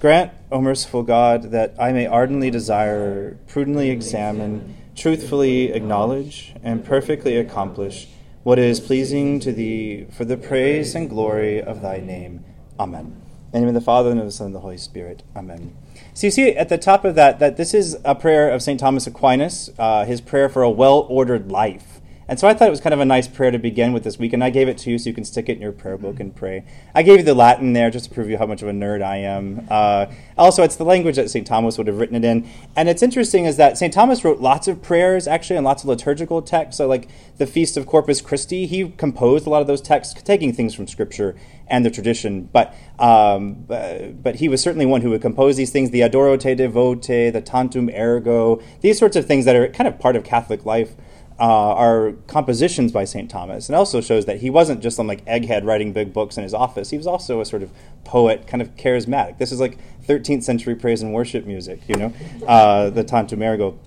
Grant, O merciful God, that I may ardently desire, prudently examine, truthfully acknowledge, and perfectly accomplish what is pleasing to Thee for the praise and glory of Thy name. Amen. In the name of the Father, and of the Son, and of the Holy Spirit. Amen. So you see at the top of that that this is a prayer of St. Thomas Aquinas, uh, his prayer for a well ordered life. And so I thought it was kind of a nice prayer to begin with this week, and I gave it to you so you can stick it in your prayer book and pray. I gave you the Latin there just to prove you how much of a nerd I am. Uh, also, it's the language that St. Thomas would have written it in. And it's interesting is that St. Thomas wrote lots of prayers, actually, and lots of liturgical texts. So, like the Feast of Corpus Christi, he composed a lot of those texts, taking things from Scripture and the tradition. But, um, but he was certainly one who would compose these things, the Adoro te devote, the Tantum ergo, these sorts of things that are kind of part of Catholic life uh, are compositions by St. Thomas. And also shows that he wasn't just some like egghead writing big books in his office. He was also a sort of poet, kind of charismatic. This is like 13th century praise and worship music, you know, uh, the Tantum ergo.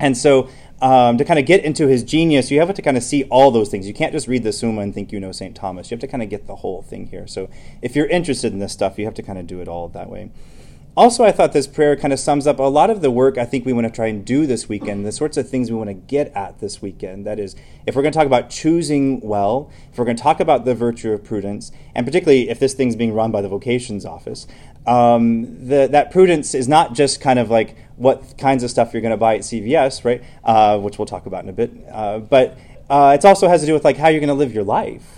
And so um, to kind of get into his genius, you have to kind of see all those things. You can't just read the Summa and think you know St. Thomas. You have to kind of get the whole thing here. So if you're interested in this stuff, you have to kind of do it all that way. Also, I thought this prayer kind of sums up a lot of the work I think we want to try and do this weekend, the sorts of things we want to get at this weekend. That is, if we're going to talk about choosing well, if we're going to talk about the virtue of prudence, and particularly if this thing's being run by the vocations office, um, the, that prudence is not just kind of like what kinds of stuff you're going to buy at CVS, right? Uh, which we'll talk about in a bit, uh, but uh, it also has to do with like how you're going to live your life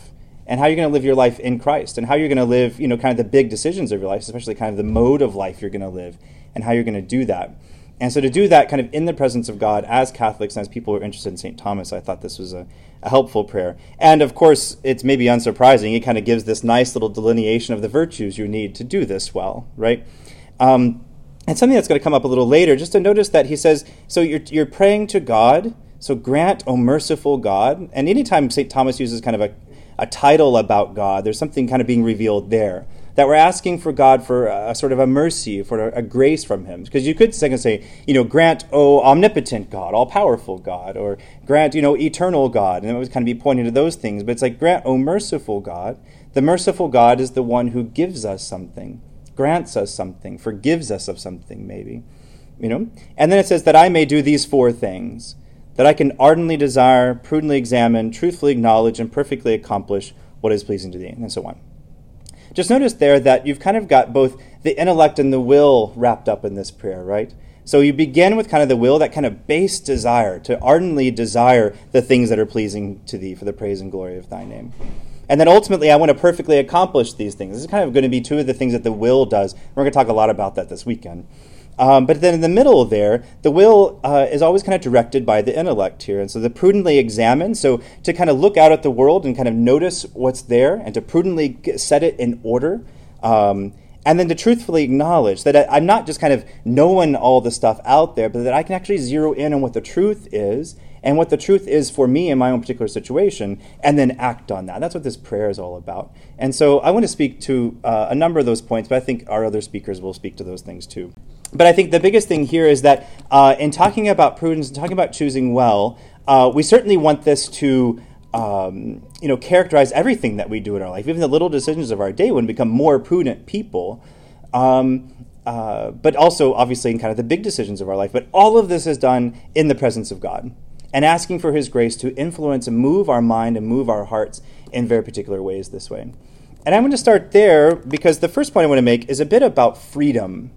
and how you're going to live your life in Christ and how you're going to live, you know, kind of the big decisions of your life, especially kind of the mode of life you're going to live and how you're going to do that. And so to do that kind of in the presence of God as Catholics and as people who are interested in St. Thomas, I thought this was a, a helpful prayer. And of course, it's maybe unsurprising. It kind of gives this nice little delineation of the virtues you need to do this well, right? Um, and something that's going to come up a little later, just to notice that he says, so you're, you're praying to God, so grant, O merciful God. And anytime St. Thomas uses kind of a a title about God. There's something kind of being revealed there. That we're asking for God for a, sort of a mercy, for a, a grace from Him. Because you could second say, you know, grant, oh, omnipotent God, all powerful God, or grant, you know, eternal God. And it would kind of be pointing to those things. But it's like, grant, oh, merciful God. The merciful God is the one who gives us something, grants us something, forgives us of something, maybe. You know? And then it says that I may do these four things that I can ardently desire, prudently examine, truthfully acknowledge, and perfectly accomplish what is pleasing to thee, and so on. Just notice there that you've kind of got both the intellect and the will wrapped up in this prayer, right? So you begin with kind of the will, that kind of base desire, to ardently desire the things that are pleasing to thee for the praise and glory of thy name. And then ultimately, I want to perfectly accomplish these things. This is kind of going to be two of the things that the will does. We're going to talk a lot about that this weekend. Um, but then in the middle there, the will uh, is always kind of directed by the intellect here. And so the prudently examine, so to kind of look out at the world and kind of notice what's there and to prudently set it in order. Um, and then to truthfully acknowledge that I, am not just kind of knowing all the stuff out there, but that I can actually zero in on what the truth is and what the truth is for me in my own particular situation, and then act on that. That's what this prayer is all about. And so I want to speak to uh, a number of those points, but I think our other speakers will speak to those things too. But I think the biggest thing here is that uh, in talking about prudence and talking about choosing well, uh, we certainly want this to um, you know characterize everything that we do in our life, even the little decisions of our day, when become more prudent people. Um, uh, but also, obviously, in kind of the big decisions of our life. But all of this is done in the presence of God and asking for His grace to influence and move our mind and move our hearts in very particular ways this way. And I'm going to start there because the first point I want to make is a bit about freedom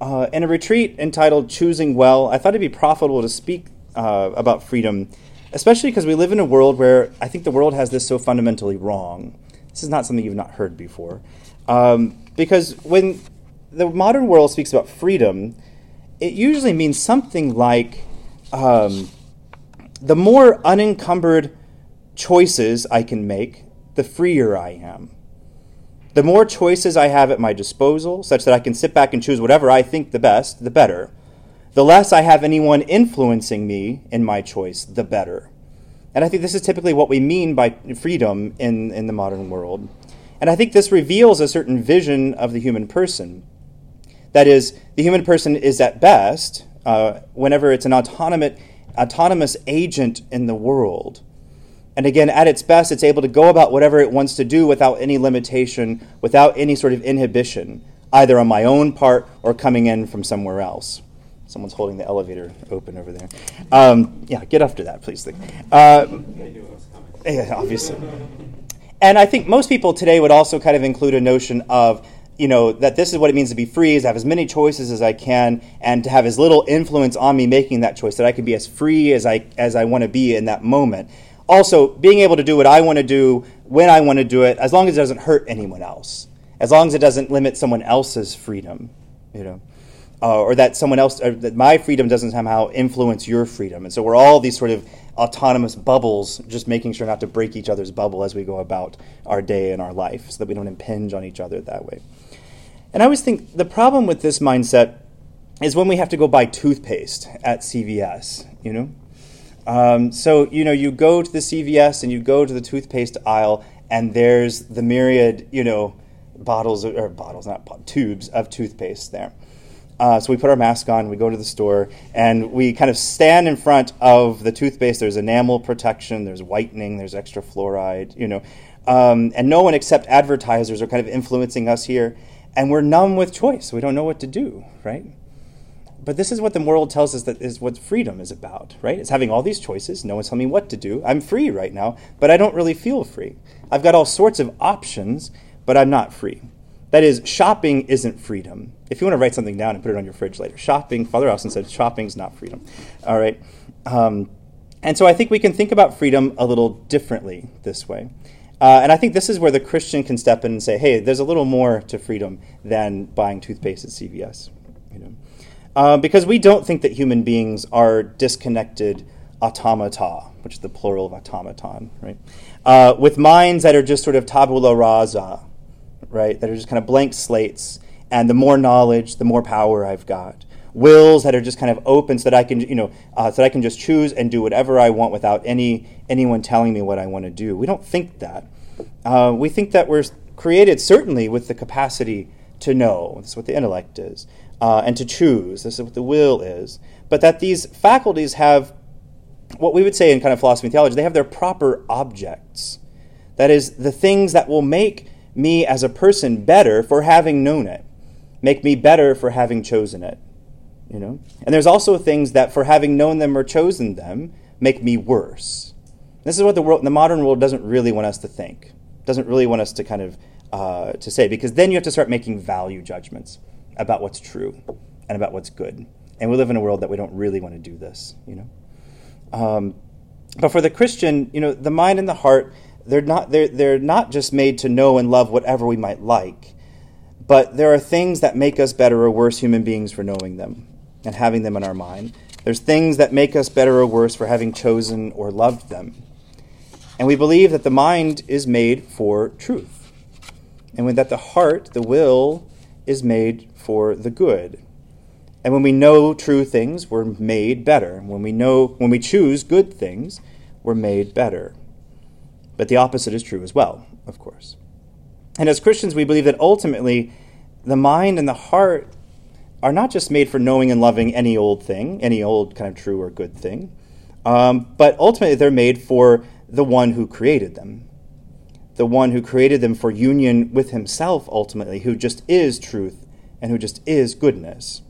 uh, in a retreat entitled Choosing Well, I thought it'd be profitable to speak uh, about freedom, especially because we live in a world where I think the world has this so fundamentally wrong. This is not something you've not heard before. Um, because when the modern world speaks about freedom, it usually means something like um, the more unencumbered choices I can make, the freer I am. The more choices I have at my disposal, such that I can sit back and choose whatever I think the best, the better. The less I have anyone influencing me in my choice, the better. And I think this is typically what we mean by freedom in, in the modern world. And I think this reveals a certain vision of the human person. That is, the human person is at best, uh, whenever it's an autonomous, autonomous agent in the world, and again, at its best, it's able to go about whatever it wants to do without any limitation, without any sort of inhibition either on my own part or coming in from somewhere else. Someone's holding the elevator open over there. Um, yeah, get after that, please. Uh, yeah, obviously. And I think most people today would also kind of include a notion of, you know, that this is what it means to be free, is to have as many choices as I can, and to have as little influence on me making that choice, that I can be as free as I as I want to be in that moment. Also, being able to do what I want to do when I want to do it, as long as it doesn't hurt anyone else, as long as it doesn't limit someone else's freedom, you know uh, or that someone else, that my freedom doesn't somehow influence your freedom. And so we're all these sort of autonomous bubbles, just making sure not to break each other's bubble as we go about our day and our life, so that we don't impinge on each other that way. And I always think the problem with this mindset is when we have to go buy toothpaste at CVS, you know? Um, so, you know, you go to the CVS and you go to the toothpaste aisle, and there's the myriad, you know, bottles, or bottles, not tubes of toothpaste there. Uh, so we put our mask on, we go to the store, and we kind of stand in front of the toothpaste. There's enamel protection, there's whitening, there's extra fluoride, you know. Um, and no one except advertisers are kind of influencing us here. And we're numb with choice. We don't know what to do, right? But this is what the world tells us that is what freedom is about, right? It's having all these choices. No one's telling me what to do. I'm free right now, but I don't really feel free. I've got all sorts of options, but I'm not free. That is, shopping isn't freedom. If you want to write something down and put it on your fridge later, shopping, Father Austin said, shopping's not freedom. All right. Um, and so I think we can think about freedom a little differently this way. Uh, and I think this is where the Christian can step in and say, hey, there's a little more to freedom than buying toothpaste at CVS. You know? Uh, because we don't think that human beings are disconnected automata, which is the plural of automaton, right? Uh, with minds that are just sort of tabula rasa, right? That are just kind of blank slates. And the more knowledge, the more power I've got. Wills that are just kind of open so that I can, you know, uh, so that I can just choose and do whatever I want without any anyone telling me what I want to do. We don't think that. Uh, we think that we're created certainly with the capacity to know. That's what the intellect is. Uh, and to choose. This is what the will is. But that these faculties have what we would say in kind of philosophy and theology, they have their proper objects. That is, the things that will make me as a person better for having known it, make me better for having chosen it. You know? And there's also things that for having known them or chosen them make me worse. This is what the world, the modern world doesn't really want us to think. Doesn't really want us to kind of uh, to say because then you have to start making value judgments about what's true and about what's good. And we live in a world that we don't really want to do this. You know. Um, but for the Christian, you know, the mind and the heart they're not they're, they're not just made to know and love whatever we might like but there are things that make us better or worse human beings for knowing them and having them in our mind there's things that make us better or worse for having chosen or loved them and we believe that the mind is made for truth and that the heart the will is made for the good and when we know true things we're made better when we know when we choose good things we're made better but the opposite is true as well, of course. And as Christians, we believe that ultimately the mind and the heart are not just made for knowing and loving any old thing, any old kind of true or good thing, um, but ultimately they're made for the one who created them. The one who created them for union with himself, ultimately, who just is truth and who just is goodness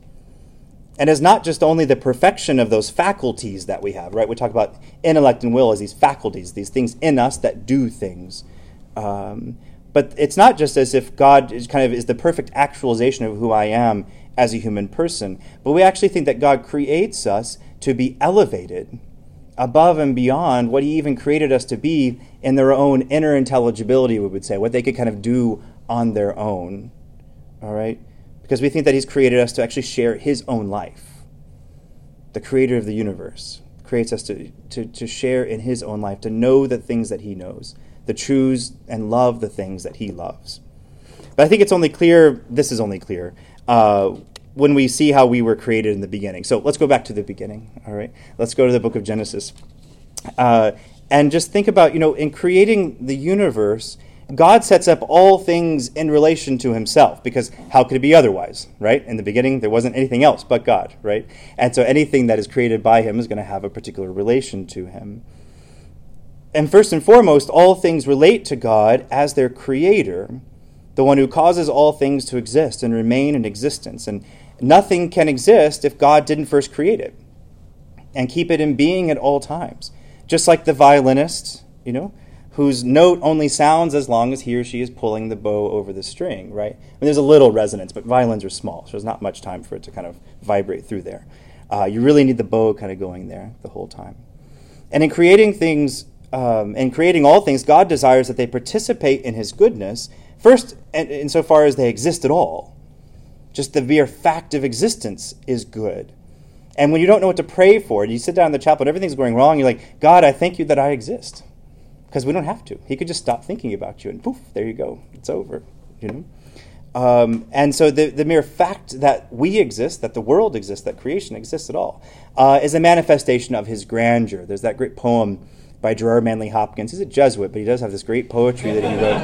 and is not just only the perfection of those faculties that we have, right? We talk about intellect and will as these faculties, these things in us that do things. Um, but it's not just as if God is kind of is the perfect actualization of who I am as a human person, but we actually think that God creates us to be elevated above and beyond what He even created us to be in their own inner intelligibility, we would say, what they could kind of do on their own. All right? because we think that He's created us to actually share His own life. The creator of the universe creates us to, to, to share in His own life, to know the things that He knows, to choose and love the things that He loves. But I think it's only clear, this is only clear, uh, when we see how we were created in the beginning. So let's go back to the beginning, all right? Let's go to the book of Genesis. Uh, and just think about, you know, in creating the universe, God sets up all things in relation to himself because how could it be otherwise, right? In the beginning, there wasn't anything else but God, right? And so anything that is created by him is going to have a particular relation to him. And first and foremost, all things relate to God as their creator the one who causes all things to exist and remain in existence. And nothing can exist if God didn't first create it and keep it in being at all times. Just like the violinist, you know, whose note only sounds as long as he or she is pulling the bow over the string, right? I mean, there's a little resonance, but violins are small, so there's not much time for it to kind of vibrate through there. Uh, you really need the bow kind of going there the whole time. And in creating things, um, in creating all things, God desires that they participate in His goodness, first, in, insofar as they exist at all. Just the mere fact of existence is good. And when you don't know what to pray for, and you sit down in the chapel and everything's going wrong, you're like, God, I thank you that I exist. Because we don't have to. He could just stop thinking about you and poof, there you go. It's over. You know? Um, and so the, the mere fact that we exist, that the world exists, that creation exists at all, uh, is a manifestation of his grandeur. There's that great poem by Gerard Manley Hopkins. He's a Jesuit, but he does have this great poetry that he wrote.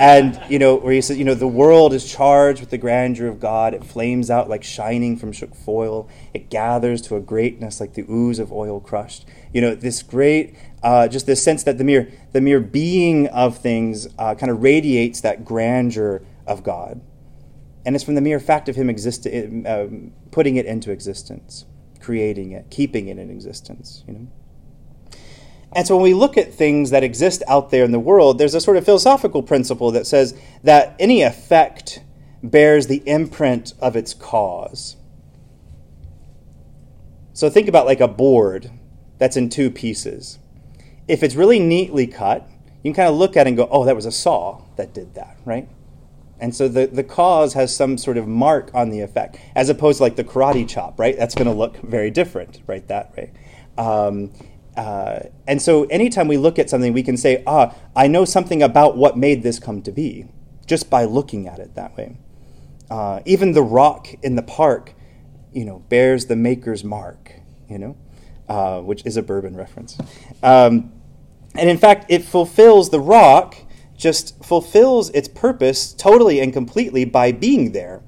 and, you know, where he says, you know, the world is charged with the grandeur of God. It flames out like shining from shook foil. It gathers to a greatness like the ooze of oil crushed. You know, this great, uh, just this sense that the mere, the mere being of things uh, kind of radiates that grandeur of God. And it's from the mere fact of him existing, um, putting it into existence, creating it, keeping it in existence, you know. And so when we look at things that exist out there in the world, there's a sort of philosophical principle that says that any effect bears the imprint of its cause. So think about like a board that's in two pieces. If it's really neatly cut, you can kind of look at it and go, oh, that was a saw that did that, right? And so the, the cause has some sort of mark on the effect, as opposed to like the karate chop, right? That's going to look very different, right? That way. Um, uh, and so anytime we look at something, we can say, ah, I know something about what made this come to be, just by looking at it that way. Uh, even the rock in the park, you know, bears the maker's mark, you know, uh, which is a bourbon reference. Um, and in fact, it fulfills the rock, just fulfills its purpose totally and completely by being there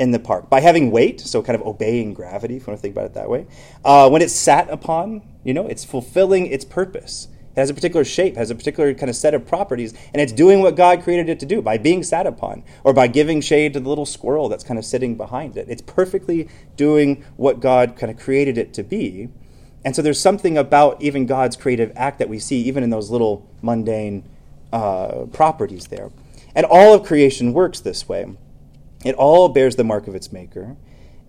in the park by having weight, so kind of obeying gravity, if you want to think about it that way. Uh, when it's sat upon, you know, it's fulfilling its purpose. It has a particular shape, has a particular kind of set of properties, and it's doing what God created it to do by being sat upon or by giving shade to the little squirrel that's kind of sitting behind it. It's perfectly doing what God kind of created it to be. And so there's something about even God's creative act that we see even in those little mundane uh, properties there. And all of creation works this way. It all bears the mark of its maker,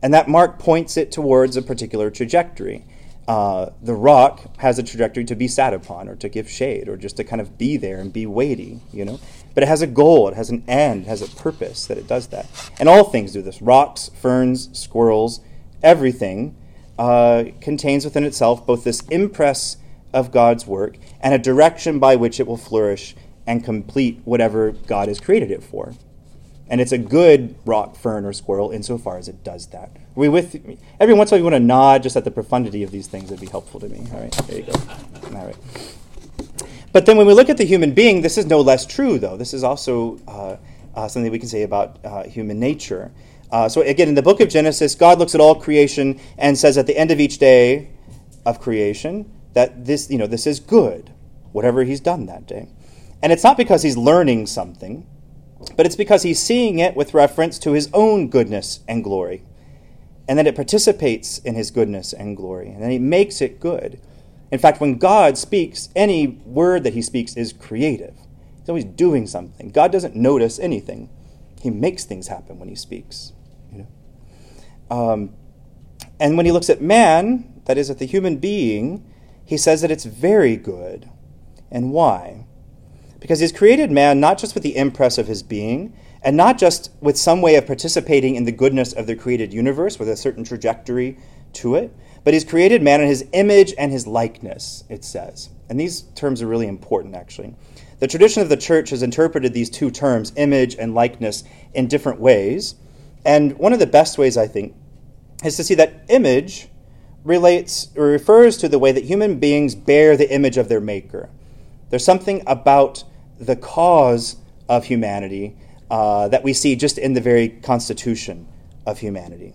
and that mark points it towards a particular trajectory. Uh, the rock has a trajectory to be sat upon, or to give shade, or just to kind of be there and be weighty, you know. But it has a goal, it has an end, it has a purpose that it does that. And all things do this rocks, ferns, squirrels, everything uh, contains within itself both this impress of God's work and a direction by which it will flourish and complete whatever God has created it for. And it's a good rock fern or squirrel insofar as it does that. Are we with me? Every once in a while, you want to nod just at the profundity of these things. It'd be helpful to me. All right, there you go. All right. But then when we look at the human being, this is no less true, though. This is also uh, uh, something we can say about uh, human nature. Uh, so again, in the book of Genesis, God looks at all creation and says at the end of each day of creation that this, you know, this is good, whatever He's done that day. And it's not because He's learning something but it's because he's seeing it with reference to his own goodness and glory. And that it participates in his goodness and glory. And then he makes it good. In fact, when God speaks, any word that he speaks is creative. He's always doing something. God doesn't notice anything. He makes things happen when he speaks. You know? Um, and when he looks at man, that is, at the human being, he says that it's very good. And why? Because he's created man not just with the impress of his being, and not just with some way of participating in the goodness of the created universe with a certain trajectory to it, but he's created man in his image and his likeness, it says. And these terms are really important, actually. The tradition of the church has interpreted these two terms, image and likeness, in different ways. And one of the best ways, I think, is to see that image relates or refers to the way that human beings bear the image of their maker. There's something about the cause of humanity uh, that we see just in the very constitution of humanity.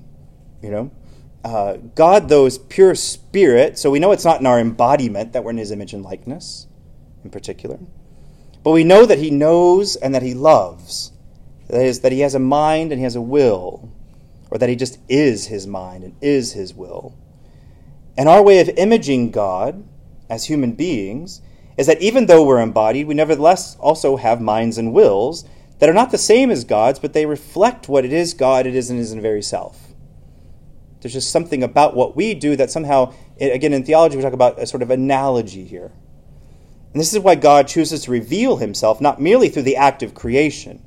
You know, uh, God, though, is pure spirit, so we know it's not in our embodiment that we're in His image and likeness, in particular. But we know that He knows and that He loves, That is, that he has a mind and he has a will, or that he just is his mind and is his will. And our way of imaging God as human beings is that even though we're embodied, we nevertheless also have minds and wills that are not the same as God's, but they reflect what it is God it is in his very self. There's just something about what we do that somehow, again, in theology, we talk about a sort of analogy here. And this is why God chooses to reveal himself not merely through the act of creation,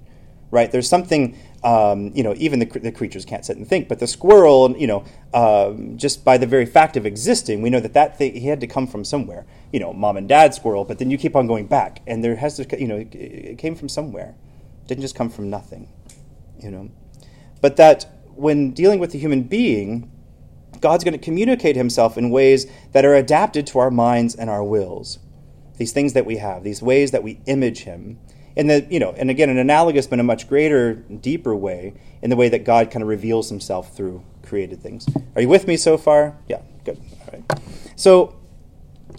right? There's something, um, you know, even the, the, creatures can't sit and think, but the squirrel, you know, um, just by the very fact of existing, we know that that thing, he had to come from somewhere. You know, mom and dad squirrel, but then you keep on going back, and there has to, you know, it came from somewhere. It didn't just come from nothing, you know. But that when dealing with the human being, God's going to communicate himself in ways that are adapted to our minds and our wills these things that we have, these ways that we image him. And the, you know, and again, an analogous but a much greater, deeper way in the way that God kind of reveals himself through created things. Are you with me so far? Yeah, good. All right. So,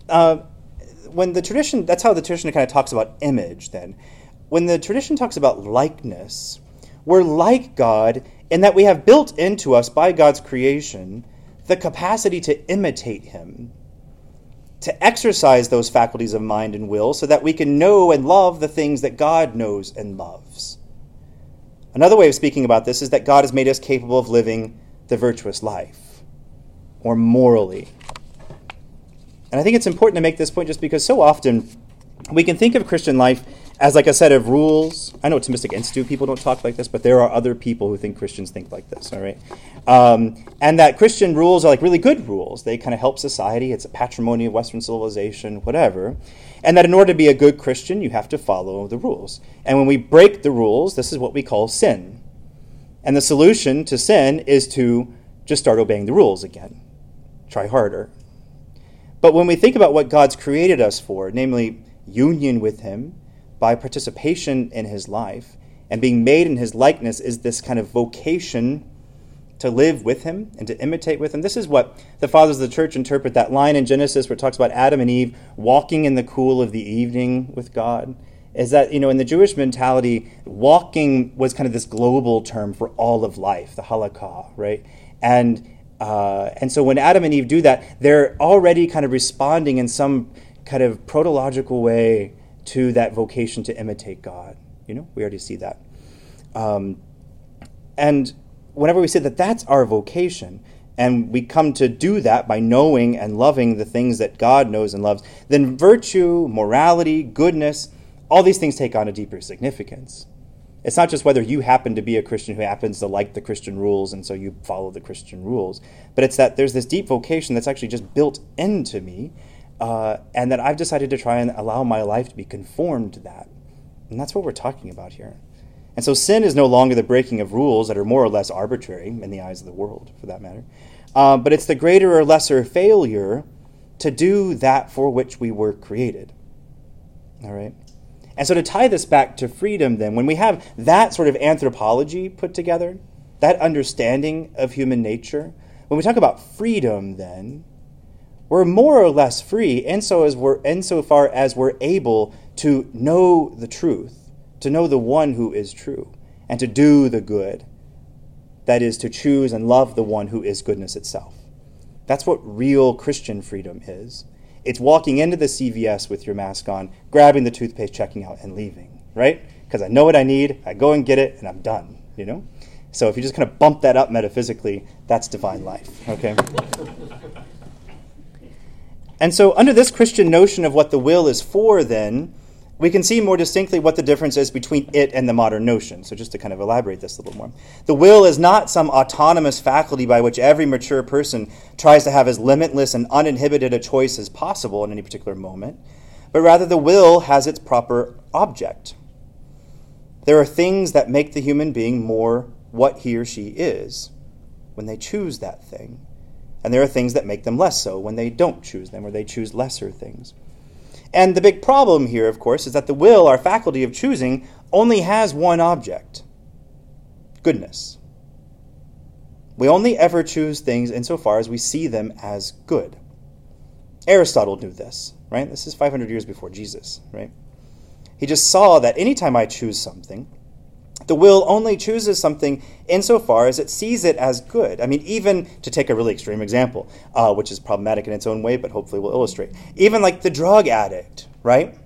uh, when the tradition, that's how the tradition kind of talks about image then. When the tradition talks about likeness, we're like God in that we have built into us by God's creation the capacity to imitate him to exercise those faculties of mind and will so that we can know and love the things that God knows and loves. Another way of speaking about this is that God has made us capable of living the virtuous life, or morally. And I think it's important to make this point just because so often we can think of Christian life as like a set of rules. I know at Thomistic Institute people don't talk like this, but there are other people who think Christians think like this, all right? Um, and that Christian rules are like really good rules. They kind of help society. It's a patrimony of Western civilization, whatever. And that in order to be a good Christian, you have to follow the rules. And when we break the rules, this is what we call sin. And the solution to sin is to just start obeying the rules again. Try harder. But when we think about what God's created us for, namely union with Him, by participation in his life and being made in his likeness is this kind of vocation to live with him and to imitate with him. This is what the fathers of the church interpret that line in Genesis where it talks about Adam and Eve walking in the cool of the evening with God. Is that, you know, in the Jewish mentality, walking was kind of this global term for all of life, the halakha, right? And uh, and so when Adam and Eve do that, they're already kind of responding in some kind of protological way to that vocation to imitate God. You know, we already see that. Um, and whenever we say that that's our vocation, and we come to do that by knowing and loving the things that God knows and loves, then virtue, morality, goodness, all these things take on a deeper significance. It's not just whether you happen to be a Christian who happens to like the Christian rules and so you follow the Christian rules, but it's that there's this deep vocation that's actually just built into me uh, and that I've decided to try and allow my life to be conformed to that. And that's what we're talking about here. And so sin is no longer the breaking of rules that are more or less arbitrary in the eyes of the world, for that matter. Uh, but it's the greater or lesser failure to do that for which we were created. All right? And so to tie this back to freedom, then, when we have that sort of anthropology put together, that understanding of human nature, when we talk about freedom, then, we're more or less free insofar as we're, insofar as we're able to know the truth, to know the one who is true, and to do the good. That is, to choose and love the one who is goodness itself. That's what real Christian freedom is. It's walking into the CVS with your mask on, grabbing the toothpaste, checking out, and leaving, right? Because I know what I need, I go and get it, and I'm done, you know? So if you just kind of bump that up metaphysically, that's divine life, okay? And so, under this Christian notion of what the will is for, then, we can see more distinctly what the difference is between it and the modern notion. So, just to kind of elaborate this a little more, the will is not some autonomous faculty by which every mature person tries to have as limitless and uninhibited a choice as possible in any particular moment, but rather the will has its proper object. There are things that make the human being more what he or she is when they choose that thing. And there are things that make them less so when they don't choose them or they choose lesser things. And the big problem here, of course, is that the will, our faculty of choosing, only has one object goodness. We only ever choose things insofar as we see them as good. Aristotle knew this, right? This is 500 years before Jesus, right? He just saw that anytime I choose something, The will only chooses something insofar as it sees it as good. I mean, even to take a really extreme example, uh, which is problematic in its own way, but hopefully will illustrate. Even like the drug addict, right?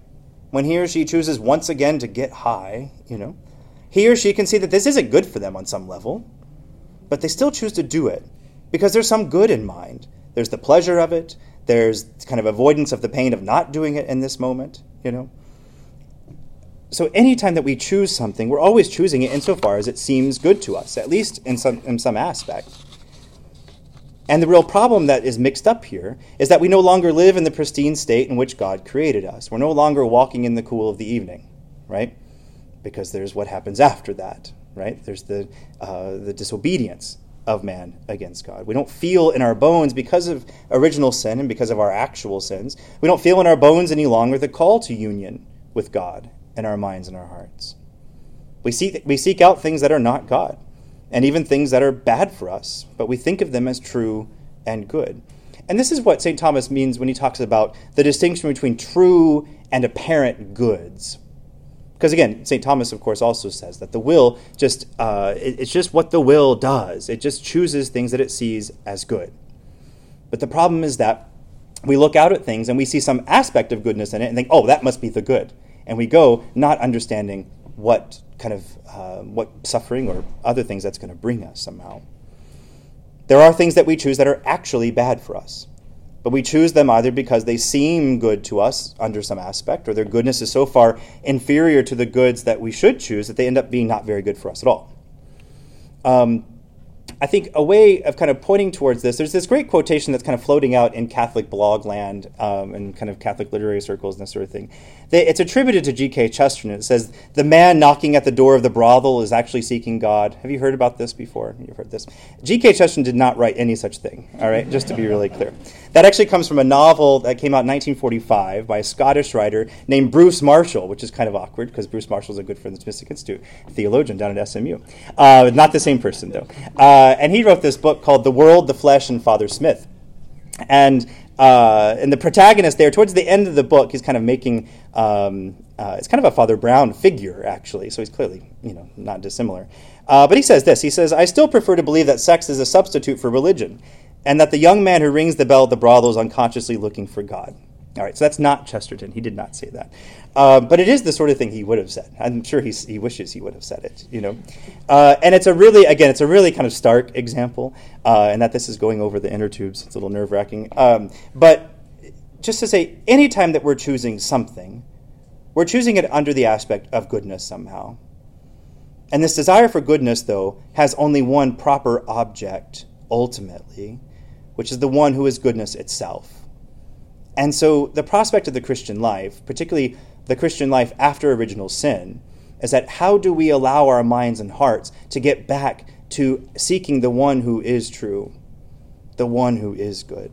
When he or she chooses once again to get high, you know, he or she can see that this isn't good for them on some level, but they still choose to do it because there's some good in mind. There's the pleasure of it, there's kind of avoidance of the pain of not doing it in this moment, you know. So anytime that we choose something, we're always choosing it insofar as it seems good to us, at least in some in some aspect. And the real problem that is mixed up here is that we no longer live in the pristine state in which God created us. We're no longer walking in the cool of the evening, right? Because there's what happens after that, right? There's the uh, the disobedience of man against God. We don't feel in our bones because of original sin and because of our actual sins. We don't feel in our bones any longer the call to union with God in our minds and our hearts. We seek, we seek out things that are not God and even things that are bad for us, but we think of them as true and good. And this is what St. Thomas means when he talks about the distinction between true and apparent goods. Because again, St. Thomas, of course, also says that the will just, uh, it, it's just what the will does. It just chooses things that it sees as good. But the problem is that we look out at things and we see some aspect of goodness in it and think, oh, that must be the good. And we go not understanding what kind of, uh, what suffering or other things that's going to bring us somehow. There are things that we choose that are actually bad for us. But we choose them either because they seem good to us under some aspect, or their goodness is so far inferior to the goods that we should choose that they end up being not very good for us at all. Um, I think a way of kind of pointing towards this, there's this great quotation that's kind of floating out in Catholic blog land um, and kind of Catholic literary circles and this sort of thing. It's attributed to G.K. Chesterton. It says, The man knocking at the door of the brothel is actually seeking God. Have you heard about this before? You've heard this. G.K. Chesterton did not write any such thing, all right, just to be really clear. That actually comes from a novel that came out in 1945 by a Scottish writer named Bruce Marshall, which is kind of awkward because Bruce Marshall is a good friend of Thomistic Institute, theologian down at SMU. Uh, not the same person, though. Uh, and he wrote this book called The World, the Flesh, and Father Smith. And uh, and the protagonist there, towards the end of the book, he's kind of making um, uh, it's kind of a Father Brown figure, actually. So he's clearly, you know, not dissimilar. Uh, but he says this. He says, "I still prefer to believe that sex is a substitute for religion, and that the young man who rings the bell at the brothel is unconsciously looking for God. All right, so that's not Chesterton. He did not say that. Uh, but it is the sort of thing he would have said. I'm sure he's, he wishes he would have said it, you know. Uh, and it's a really, again, it's a really kind of stark example, uh, and that this is going over the inner tubes. It's a little nerve wracking. Um, but just to say, anytime that we're choosing something, we're choosing it under the aspect of goodness somehow. And this desire for goodness, though, has only one proper object ultimately, which is the one who is goodness itself. And so the prospect of the Christian life, particularly the Christian life after original sin, is that how do we allow our minds and hearts to get back to seeking the one who is true, the one who is good?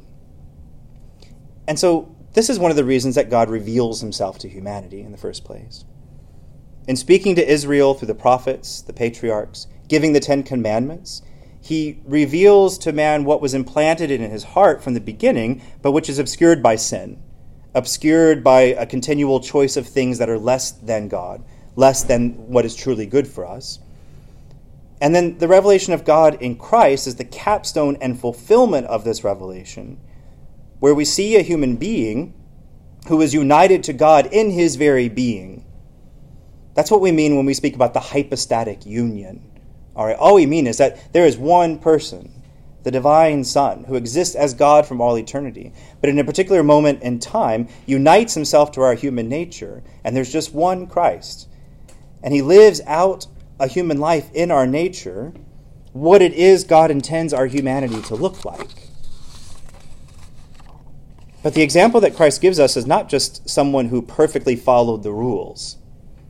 And so this is one of the reasons that God reveals himself to humanity in the first place. In speaking to Israel through the prophets, the patriarchs, giving the Ten Commandments, he reveals to man what was implanted in his heart from the beginning, but which is obscured by sin, obscured by a continual choice of things that are less than God, less than what is truly good for us. And then the revelation of God in Christ is the capstone and fulfillment of this revelation, where we see a human being who is united to God in his very being. That's what we mean when we speak about the hypostatic union all right, all we mean is that there is one person, the divine Son, who exists as God from all eternity, but in a particular moment in time unites himself to our human nature, and there's just one Christ. And he lives out a human life in our nature, what it is God intends our humanity to look like. But the example that Christ gives us is not just someone who perfectly followed the rules.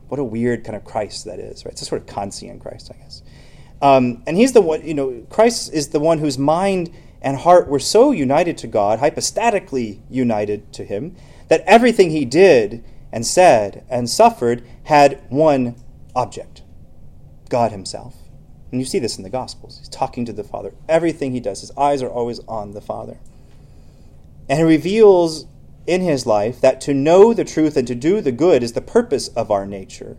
What a weird kind of Christ that is, right? It's a sort of Kantian Christ, I guess. Um, and he's the one, you know, Christ is the one whose mind and heart were so united to God, hypostatically united to him, that everything he did and said and suffered had one object God himself. And you see this in the Gospels. He's talking to the Father. Everything he does, his eyes are always on the Father. And he reveals in his life that to know the truth and to do the good is the purpose of our nature.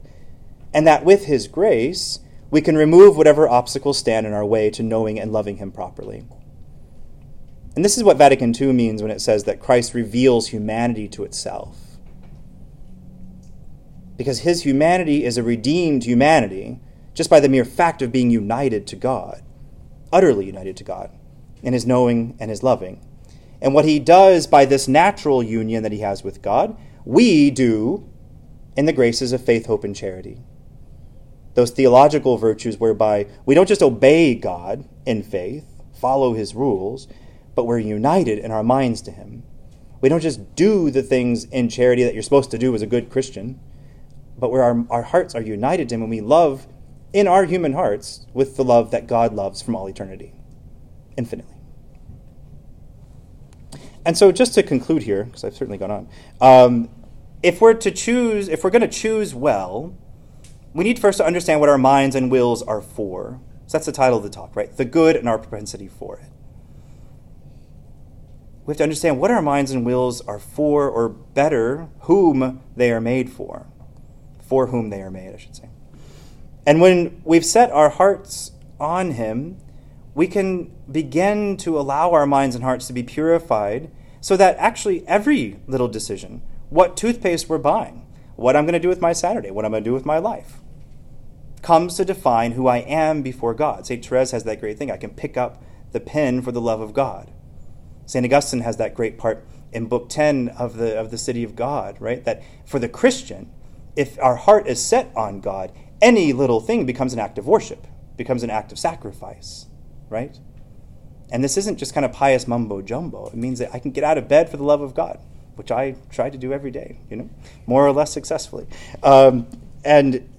And that with his grace, we can remove whatever obstacles stand in our way to knowing and loving Him properly. And this is what Vatican II means when it says that Christ reveals humanity to itself. Because his humanity is a redeemed humanity just by the mere fact of being united to God, utterly united to God, in his knowing and his loving. And what he does by this natural union that he has with God, we do in the graces of faith, hope, and charity. Those theological virtues whereby we don't just obey God in faith, follow his rules, but we're united in our minds to Him. We don't just do the things in charity that you're supposed to do as a good Christian, but where our, our hearts are united to Him and we love in our human hearts with the love that God loves from all eternity, infinitely. And so, just to conclude here, because I've certainly gone on, um, if we're to choose, if we're going to choose well, we need first to understand what our minds and wills are for. So that's the title of the talk, right? The good and our propensity for it we have to understand what our minds and wills are for, or better, whom they are made for. For whom they are made, I should say. And when we've set our hearts on Him, we can begin to allow our minds and hearts to be purified so that actually every little decision, what toothpaste we're buying, what I'm going to do with my Saturday, what I'm going to do with my life, comes to define who I am before God. St. Therese has that great thing I can pick up the pen for the love of God. St. Augustine has that great part in Book 10 of the, of the City of God, right? That for the Christian, if our heart is set on God, any little thing becomes an act of worship, becomes an act of sacrifice, right? And this isn't just kind of pious mumbo jumbo. It means that I can get out of bed for the love of God, which I try to do every day, you know, more or less successfully. Um, and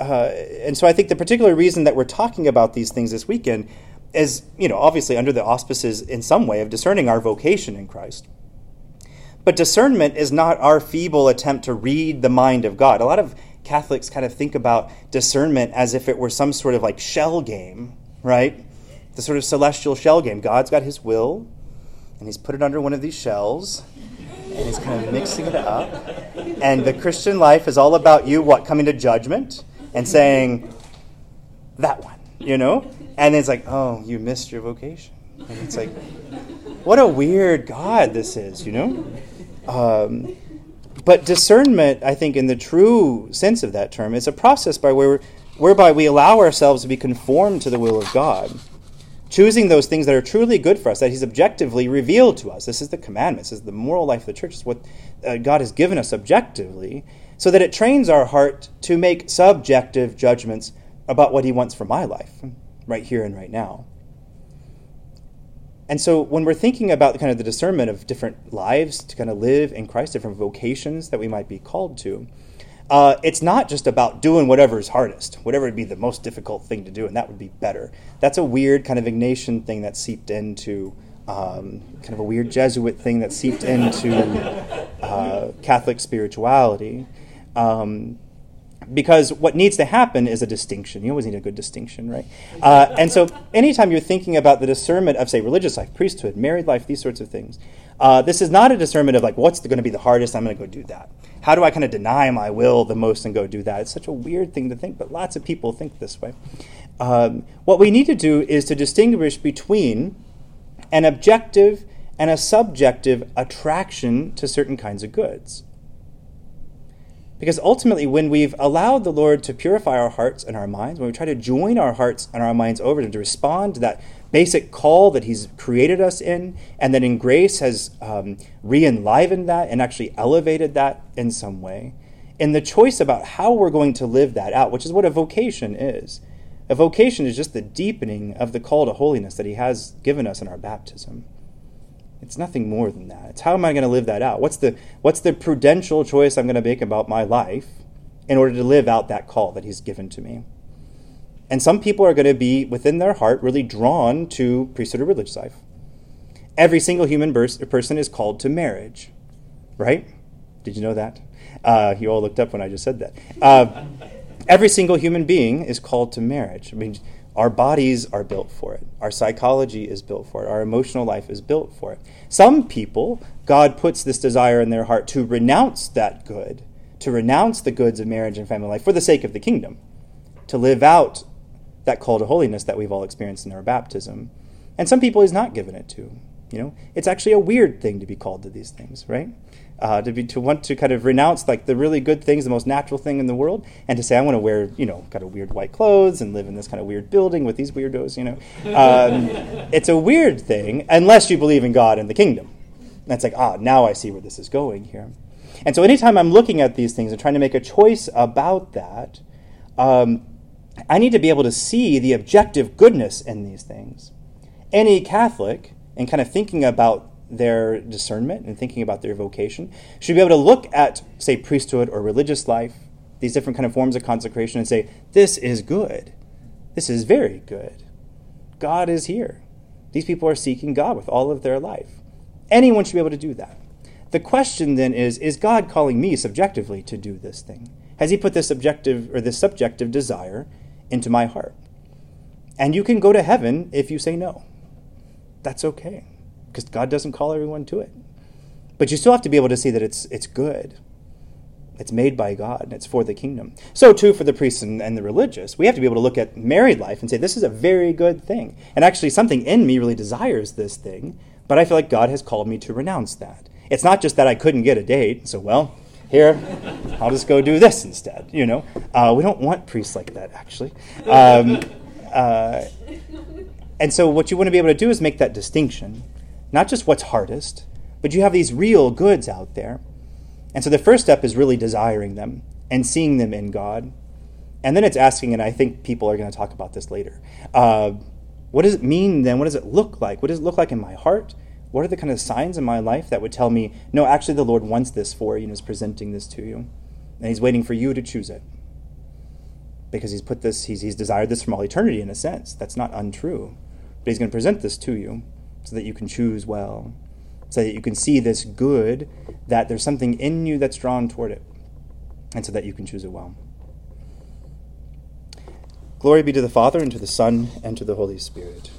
uh, and so I think the particular reason that we're talking about these things this weekend is, you know, obviously under the auspices in some way of discerning our vocation in Christ. But discernment is not our feeble attempt to read the mind of God. A lot of Catholics kind of think about discernment as if it were some sort of like shell game, right? The sort of celestial shell game. God's got his will, and he's put it under one of these shells, and he's kind of mixing it up. And the Christian life is all about you, what, coming to judgment and saying, that one, you know? And it's like, oh, you missed your vocation. And it's like, what a weird God this is, you know? Um, but discernment, I think, in the true sense of that term, is a process by where, whereby we allow ourselves to be conformed to the will of God, choosing those things that are truly good for us, that He's objectively revealed to us. This is the commandments, this is the moral life of the church, is what uh, God has given us objectively, so that it trains our heart to make subjective judgments about what He wants for my life right here and right now. And so when we're thinking about kind of the discernment of different lives to kind of live in Christ, different vocations that we might be called to, uh, it's not just about doing whatever is hardest, whatever would be the most difficult thing to do, and that would be better. That's a weird kind of Ignatian thing that seeped into um, kind of a weird Jesuit thing that seeped into uh, Catholic spirituality. Um, because what needs to happen is a distinction. You always need a good distinction, right? Uh, and so, anytime you're thinking about the discernment of, say, religious life, priesthood, married life, these sorts of things, uh, this is not a discernment of like, what's going to be the hardest? I'm going to go do that. How do I kind of deny my will the most and go do that? It's such a weird thing to think, but lots of people think this way. Um, what we need to do is to distinguish between an objective and a subjective attraction to certain kinds of goods. Because ultimately, when we've allowed the Lord to purify our hearts and our minds, when we try to join our hearts and our minds over to to respond to that basic call that He's created us in, and that in grace has um, re enlivened that and actually elevated that in some way, in the choice about how we're going to live that out, which is what a vocation is. A vocation is just the deepening of the call to holiness that He has given us in our baptism. It's nothing more than that. It's how am I going to live that out? What's the what's the prudential choice I'm going to make about my life in order to live out that call that he's given to me? And some people are going to be within their heart really drawn to priesthood or religious life. Every single human person is called to marriage, right? Did you know that? Uh, you all looked up when I just said that. Uh, every single human being is called to marriage. I mean, our bodies are built for it. Our psychology is built for it. Our emotional life is built for it. Some people, God puts this desire in their heart to renounce that good, to renounce the goods of marriage and family life for the sake of the kingdom, to live out that call to holiness that we've all experienced in our baptism. And some people he's not given it to. You know, it's actually a weird thing to be called to these things, right? Uh, to be to want to kind of renounce like the really good things, the most natural thing in the world, and to say I want to wear you know kind of weird white clothes and live in this kind of weird building with these weirdos. You know, um, it's a weird thing unless you believe in God and the kingdom. And it's like ah, now I see where this is going here. And so anytime I'm looking at these things and trying to make a choice about that, um, I need to be able to see the objective goodness in these things. Any Catholic, and kind of thinking about their discernment and thinking about their vocation should be able to look at, say, priesthood or religious life, these different kind of forms of consecration, and say, this is good. This is very good. God is here. These people are seeking God with all of their life. Anyone should be able to do that. The question then is Is God calling me subjectively to do this thing? Has He put this objective or this subjective desire into my heart? And you can go to heaven if you say no. That's okay because God doesn't call everyone to it. But you still have to be able to see that it's, it's good. It's made by God and it's for the kingdom. So, too, for the priests and, and the religious, we have to be able to look at married life and say, this is a very good thing. And actually, something in me really desires this thing, but I feel like God has called me to renounce that. It's not just that I couldn't get a date, so, well, here, I'll just go do this instead. You know, uh, we don't want priests like that, actually. Um, uh, and so, what you want to be able to do is make that distinction not just what's hardest, but you have these real goods out there. And so the first step is really desiring them and seeing them in God. And then it's asking, and I think people are going to talk about this later. Uh, what does it mean then? What does it look like? What does it look like in my heart? What are the kind of signs in my life that would tell me, no, actually, the Lord wants this for you and is presenting this to you? And He's waiting for you to choose it. Because He's put this, He's, he's desired this from all eternity in a sense. That's not untrue. But He's going to present this to you so that you can choose well, so that you can see this good, that there's something in you that's drawn toward it, and so that you can choose it well. Glory be to the Father, and to the Son, and to the Holy Spirit